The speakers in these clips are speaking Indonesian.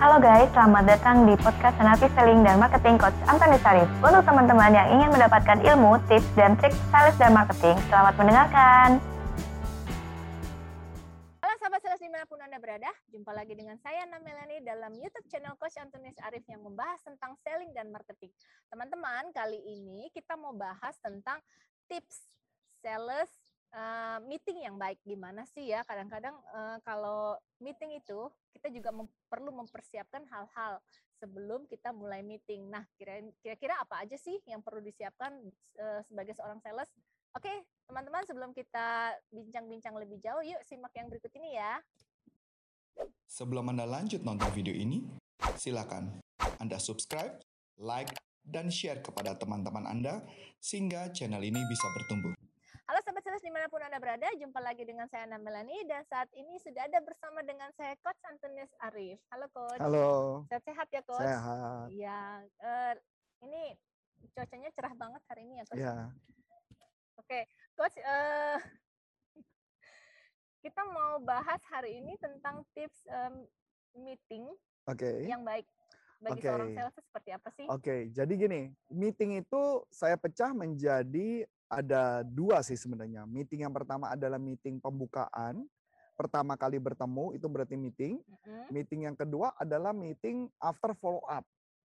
Halo guys, selamat datang di podcast Senapi Selling dan Marketing Coach Antoni Sarif. Untuk teman-teman yang ingin mendapatkan ilmu, tips, dan trik sales dan marketing, selamat mendengarkan. Halo sahabat sales di mana pun Anda berada, jumpa lagi dengan saya Namelani dalam YouTube channel Coach Antonius Arif yang membahas tentang selling dan marketing. Teman-teman, kali ini kita mau bahas tentang tips sales uh, meeting yang baik gimana sih ya kadang-kadang uh, kalau meeting itu kita juga mem perlu mempersiapkan hal-hal sebelum kita mulai meeting. Nah, kira-kira apa aja sih yang perlu disiapkan uh, sebagai seorang sales? Oke, teman-teman sebelum kita bincang-bincang lebih jauh, yuk simak yang berikut ini ya. Sebelum Anda lanjut nonton video ini, silakan Anda subscribe, like, dan share kepada teman-teman Anda sehingga channel ini bisa bertumbuh. Di mana pun Anda berada, jumpa lagi dengan saya Ana Melani dan saat ini sudah ada bersama dengan saya Coach Antonius Arif. Halo Coach. Halo. Sehat-sehat ya Coach? Sehat. Iya, uh, ini cuacanya cerah banget hari ini ya Coach? Iya. Oke, Coach, uh, kita mau bahas hari ini tentang tips um, meeting okay. yang baik bagi okay. seorang sales seperti apa sih? Oke, okay. jadi gini, meeting itu saya pecah menjadi ada dua sih sebenarnya. Meeting yang pertama adalah meeting pembukaan. Pertama kali bertemu itu berarti meeting. Mm-hmm. Meeting yang kedua adalah meeting after follow up.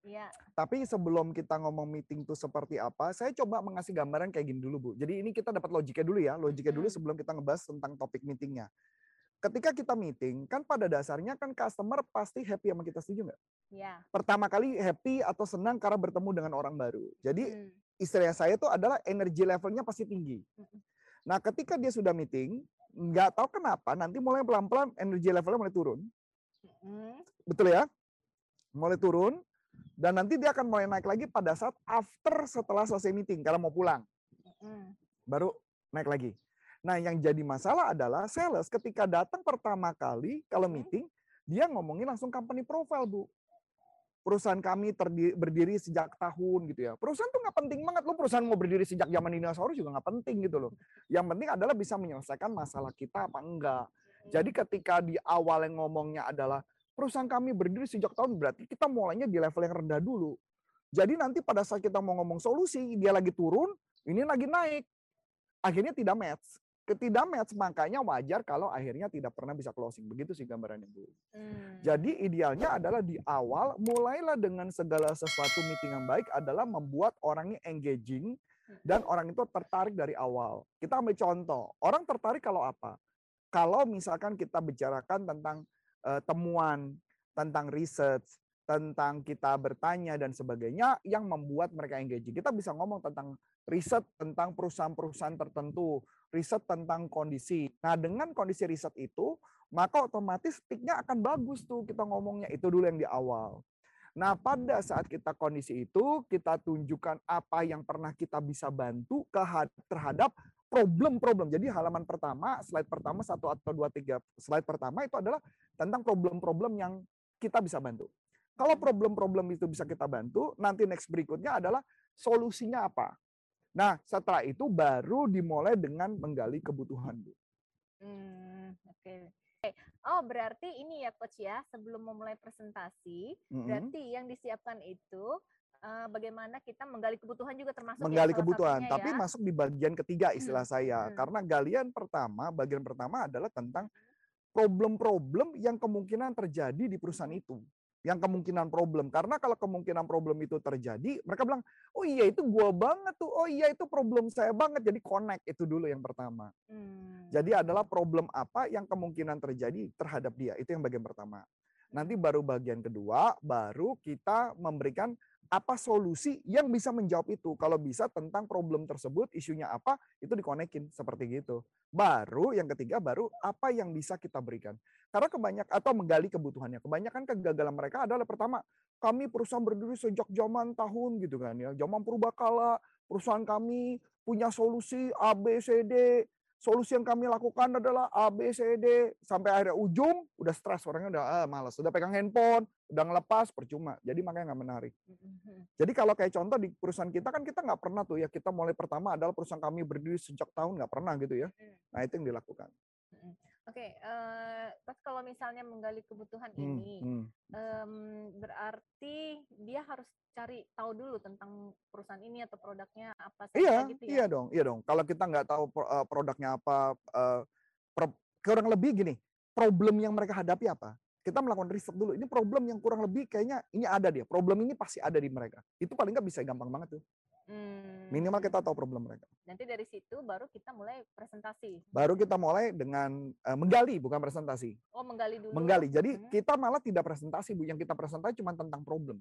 Yeah. Tapi sebelum kita ngomong meeting itu seperti apa, saya coba mengasih gambaran kayak gini dulu, Bu. Jadi ini kita dapat logiknya dulu ya, logiknya dulu sebelum kita ngebahas tentang topik meetingnya. Ketika kita meeting, kan pada dasarnya kan customer pasti happy sama kita, setuju nggak? Yeah. Pertama kali happy atau senang karena bertemu dengan orang baru. Jadi hmm istilah saya itu adalah energi levelnya pasti tinggi. Nah, ketika dia sudah meeting, nggak tahu kenapa nanti mulai pelan-pelan energi levelnya mulai turun. Betul ya? Mulai turun dan nanti dia akan mulai naik lagi pada saat after setelah selesai meeting karena mau pulang. Baru naik lagi. Nah, yang jadi masalah adalah sales ketika datang pertama kali kalau meeting, dia ngomongin langsung company profile, Bu perusahaan kami terdiri, berdiri sejak tahun gitu ya. Perusahaan tuh nggak penting banget loh perusahaan mau berdiri sejak zaman dinosaurus juga nggak penting gitu loh. Yang penting adalah bisa menyelesaikan masalah kita apa enggak. Jadi ketika di awal yang ngomongnya adalah perusahaan kami berdiri sejak tahun berarti kita mulainya di level yang rendah dulu. Jadi nanti pada saat kita mau ngomong solusi, dia lagi turun, ini lagi naik. Akhirnya tidak match ketidak match makanya wajar kalau akhirnya tidak pernah bisa closing begitu sih gambarannya bu. Hmm. Jadi idealnya adalah di awal mulailah dengan segala sesuatu meeting yang baik adalah membuat orangnya engaging dan hmm. orang itu tertarik dari awal. Kita ambil contoh orang tertarik kalau apa? Kalau misalkan kita bicarakan tentang uh, temuan, tentang research, tentang kita bertanya dan sebagainya yang membuat mereka engaging. Kita bisa ngomong tentang riset tentang perusahaan-perusahaan tertentu, riset tentang kondisi. Nah, dengan kondisi riset itu, maka otomatis sticknya akan bagus tuh kita ngomongnya. Itu dulu yang di awal. Nah, pada saat kita kondisi itu, kita tunjukkan apa yang pernah kita bisa bantu terhadap problem-problem. Jadi halaman pertama, slide pertama, satu atau dua, tiga slide pertama itu adalah tentang problem-problem yang kita bisa bantu. Kalau problem-problem itu bisa kita bantu, nanti next berikutnya adalah solusinya apa. Nah, setelah itu baru dimulai dengan menggali kebutuhan, Bu. Hmm, oke. Okay. Oh, berarti ini ya coach ya, sebelum memulai presentasi, mm-hmm. berarti yang disiapkan itu uh, bagaimana kita menggali kebutuhan juga termasuk ya menggali ya, kebutuhan, tapi ya. masuk di bagian ketiga istilah hmm. saya. Hmm. Karena galian pertama, bagian pertama adalah tentang problem-problem yang kemungkinan terjadi di perusahaan itu yang kemungkinan problem. Karena kalau kemungkinan problem itu terjadi, mereka bilang, oh iya itu gua banget tuh, oh iya itu problem saya banget. Jadi connect itu dulu yang pertama. Hmm. Jadi adalah problem apa yang kemungkinan terjadi terhadap dia. Itu yang bagian pertama. Nanti baru bagian kedua, baru kita memberikan apa solusi yang bisa menjawab itu. Kalau bisa tentang problem tersebut, isunya apa, itu dikonekin seperti gitu. Baru yang ketiga, baru apa yang bisa kita berikan. Karena kebanyak atau menggali kebutuhannya. Kebanyakan kegagalan mereka adalah pertama, kami perusahaan berdiri sejak zaman tahun gitu kan ya, zaman purbakala, perusahaan kami punya solusi A B C D, solusi yang kami lakukan adalah A B C D sampai akhirnya ujung udah stres orangnya udah ah, malas, udah pegang handphone, udah ngelepas percuma. Jadi makanya nggak menarik. Jadi kalau kayak contoh di perusahaan kita kan kita nggak pernah tuh ya kita mulai pertama adalah perusahaan kami berdiri sejak tahun nggak pernah gitu ya. Nah itu yang dilakukan. Oke, okay, uh, eh, kalau misalnya menggali kebutuhan hmm, ini, hmm. um, berarti dia harus cari tahu dulu tentang perusahaan ini atau produknya apa saja Iya, gitu ya? iya dong, iya dong. Kalau kita nggak tahu eh, produknya apa, pro- kurang lebih gini, problem yang mereka hadapi apa? Kita melakukan riset dulu. Ini problem yang kurang lebih kayaknya ini ada dia. Problem ini pasti ada di mereka. Itu paling nggak bisa gampang banget tuh. Hmm. Minimal kita tahu problem mereka. Nanti dari situ baru kita mulai presentasi. Baru kita mulai dengan eh, menggali, bukan presentasi. Oh menggali dulu. Menggali. Jadi Hmm. kita malah tidak presentasi, Bu. Yang kita presentasi cuma tentang problem.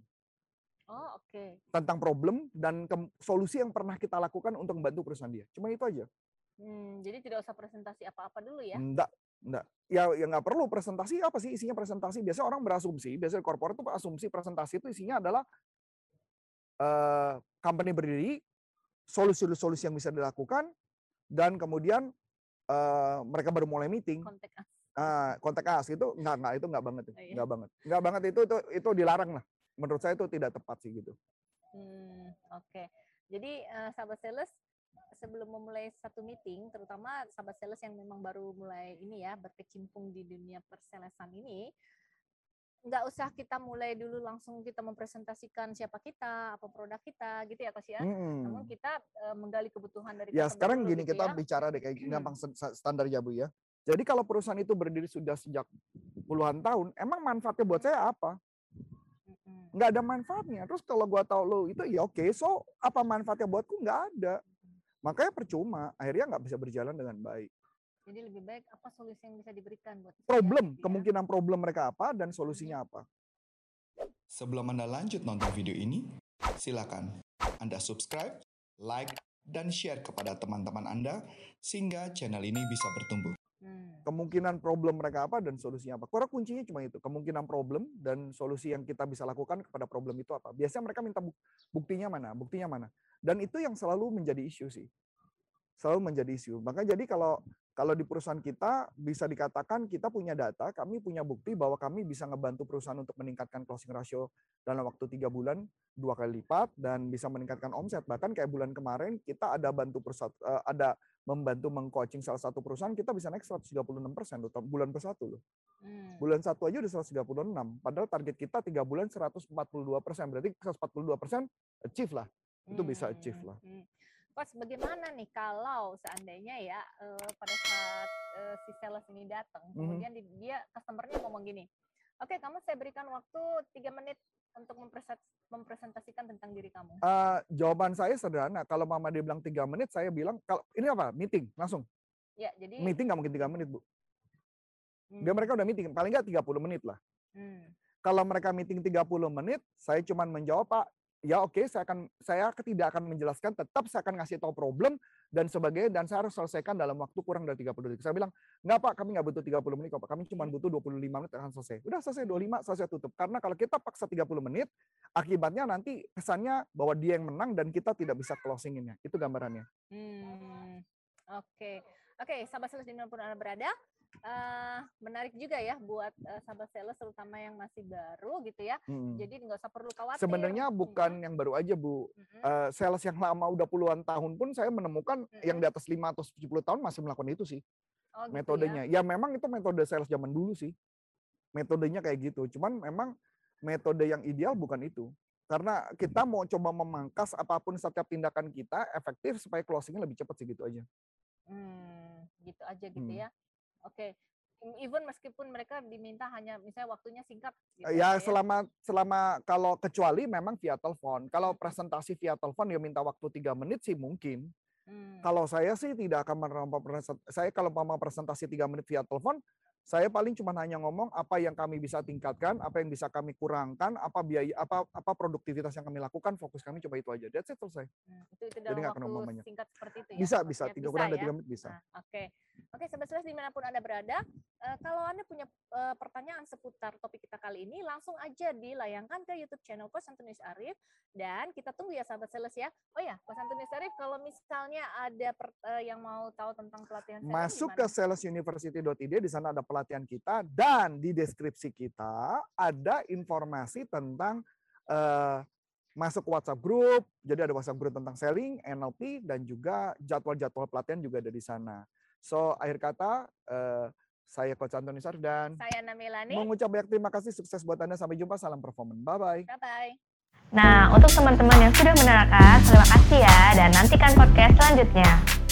Oh oke. Tentang problem dan ke- solusi yang pernah kita lakukan untuk membantu perusahaan dia. Cuma itu aja. Hmm, jadi tidak usah presentasi apa-apa dulu ya? Enggak, enggak. Ya ya nggak perlu presentasi apa sih isinya presentasi? Biasanya orang berasumsi, biasanya korporat itu asumsi presentasi itu isinya adalah eh company berdiri, solusi-solusi yang bisa dilakukan dan kemudian eh mereka baru mulai meeting. Kontak us. Ah, kontak us itu enggak enggak itu enggak banget, Oh, iya. enggak banget. Enggak banget itu itu itu dilarang lah. Menurut saya itu tidak tepat sih gitu. Hmm, oke. Jadi eh, sahabat sales sebelum memulai satu meeting, terutama sahabat sales yang memang baru mulai ini ya berkecimpung di dunia perselesan ini, nggak usah kita mulai dulu langsung kita mempresentasikan siapa kita, apa produk kita, gitu ya Coach ya. Mm-mm. Namun kita eh, menggali kebutuhan dari Ya sekarang dulu gini gitu kita ya. bicara deh kayak gampang standar ya Bu ya. Jadi kalau perusahaan itu berdiri sudah sejak puluhan tahun, emang manfaatnya buat saya apa? Nggak ada manfaatnya. Terus kalau gua tahu lo itu ya oke, so apa manfaatnya buatku? Nggak ada. Makanya percuma, akhirnya nggak bisa berjalan dengan baik. Jadi lebih baik apa solusi yang bisa diberikan buat Problem, gitu ya. kemungkinan problem mereka apa dan solusinya apa. Sebelum Anda lanjut nonton video ini, silakan Anda subscribe, like, dan share kepada teman-teman Anda sehingga channel ini bisa bertumbuh. Hmm. Kemungkinan problem mereka apa dan solusinya apa. Kurang kuncinya cuma itu, kemungkinan problem dan solusi yang kita bisa lakukan kepada problem itu apa. Biasanya mereka minta buk- buktinya mana, buktinya mana. Dan itu yang selalu menjadi isu sih. Selalu menjadi isu. Maka jadi kalau kalau di perusahaan kita bisa dikatakan kita punya data, kami punya bukti bahwa kami bisa ngebantu perusahaan untuk meningkatkan closing ratio dalam waktu tiga bulan dua kali lipat dan bisa meningkatkan omset. Bahkan kayak bulan kemarin kita ada bantu perusahaan, eh, ada membantu mengcoaching salah satu perusahaan kita bisa naik 136 persen bulan per satu loh. Hmm. Bulan satu aja udah 136. Padahal target kita tiga bulan 142 persen. Berarti 142 persen achieve lah. Itu bisa achieve lah. Hmm. Coach, bagaimana nih kalau seandainya ya eh, pada saat eh, si sales ini datang, Mhm. kemudian di- dia customernya ngomong gini, oke kamu saya berikan waktu tiga menit untuk mempresentasikan tentang diri kamu. Eh, jawaban saya sederhana. Kalau mama dia bilang tiga menit, saya bilang kalau ini apa? Meeting langsung. Ya, jadi Meeting nggak mungkin tiga menit bu. hmm, Dia mereka udah meeting paling nggak 30 menit lah. hmm, Kalau mereka meeting 30 menit, saya cuman menjawab Pak, ya oke saya akan saya tidak akan menjelaskan, tetap saya akan ngasih tahu problem dan sebagainya dan saya harus selesaikan dalam waktu kurang dari 30 detik. Saya bilang, enggak Pak, kami nggak butuh 30 menit kok Pak, kami cuma butuh 25 menit akan selesai. Udah selesai 25, selesai tutup. Karena kalau kita paksa 30 menit, akibatnya nanti kesannya bahwa dia yang menang dan kita tidak bisa closinginnya. Itu gambarannya. hmm, Oke, oke, sahabat sales di mana pun anda berada, eh, menarik juga ya buat eh, sahabat sales terutama yang masih baru gitu ya. Mm. Jadi nggak usah perlu khawatir. Sebenarnya bukan yang baru aja Bu. mhm. Eh, sales yang lama udah puluhan tahun pun saya menemukan yang di atas 5 atau 70 tahun masih melakukan itu sih. Oh, gitu ya. metodenya. Ya. memang itu metode sales zaman dulu sih. Metodenya kayak gitu. Cuman memang metode yang ideal bukan itu. Karena kita mau coba memangkas apa pun setiap tindakan kita efektif supaya closingnya lebih cepat sih gitu aja. Hmm, gitu aja gitu Hmm. ya. Oke. Even meskipun mereka diminta hanya misalnya waktunya singkat gitu Ya Pak, selama selama kalau kecuali memang via telepon. Kalau presentasi via telepon dia minta waktu tiga menit sih mungkin. Hmm, Kalau saya sih tidak akan menerima presentasi. Saya kalau mau presentasi tiga menit via telepon, saya paling cuma hanya ngomong apa yang kami bisa tingkatkan, apa yang bisa kami kurangkan, apa biaya, apa apa produktivitas yang kami lakukan, fokus kami coba itu aja. That's it selesai. hmm, itu itu Jadi dalam nggak kena waktu mamanya. singkat seperti itu ya. Bisa bisa ya? tiga kurang ya? tiga menit bisa. Nah, oke. Oke, sobat di mana pun Anda berada, eh, kalau Anda punya eh, pertanyaan seputar topik kita kali ini, langsung aja dilayangkan ke YouTube channel Coach Antonius Arif, dan kita tunggu ya sahabat sales ya. Oh ya, Coach Antonius Arif, kalau misalnya ada per- eh, yang mau tahu tentang pelatihan sales, Masuk gimana? ke salesuniversity.id di sana ada pelatihan kita dan di deskripsi kita ada informasi tentang eh, masuk WhatsApp group. Jadi ada WhatsApp group tentang selling, NLP dan juga jadwal-jadwal pelatihan juga ada di sana. So akhir kata eh, Saya Coach Antoni Sardan. Saya Namilani. Mengucap banyak terima kasih, sukses buat Anda. Sampai jumpa, salam performan. Bye-bye. Bye-bye. Nah, untuk teman-teman yang sudah menerangkan, terima kasih ya dan nantikan podcast selanjutnya.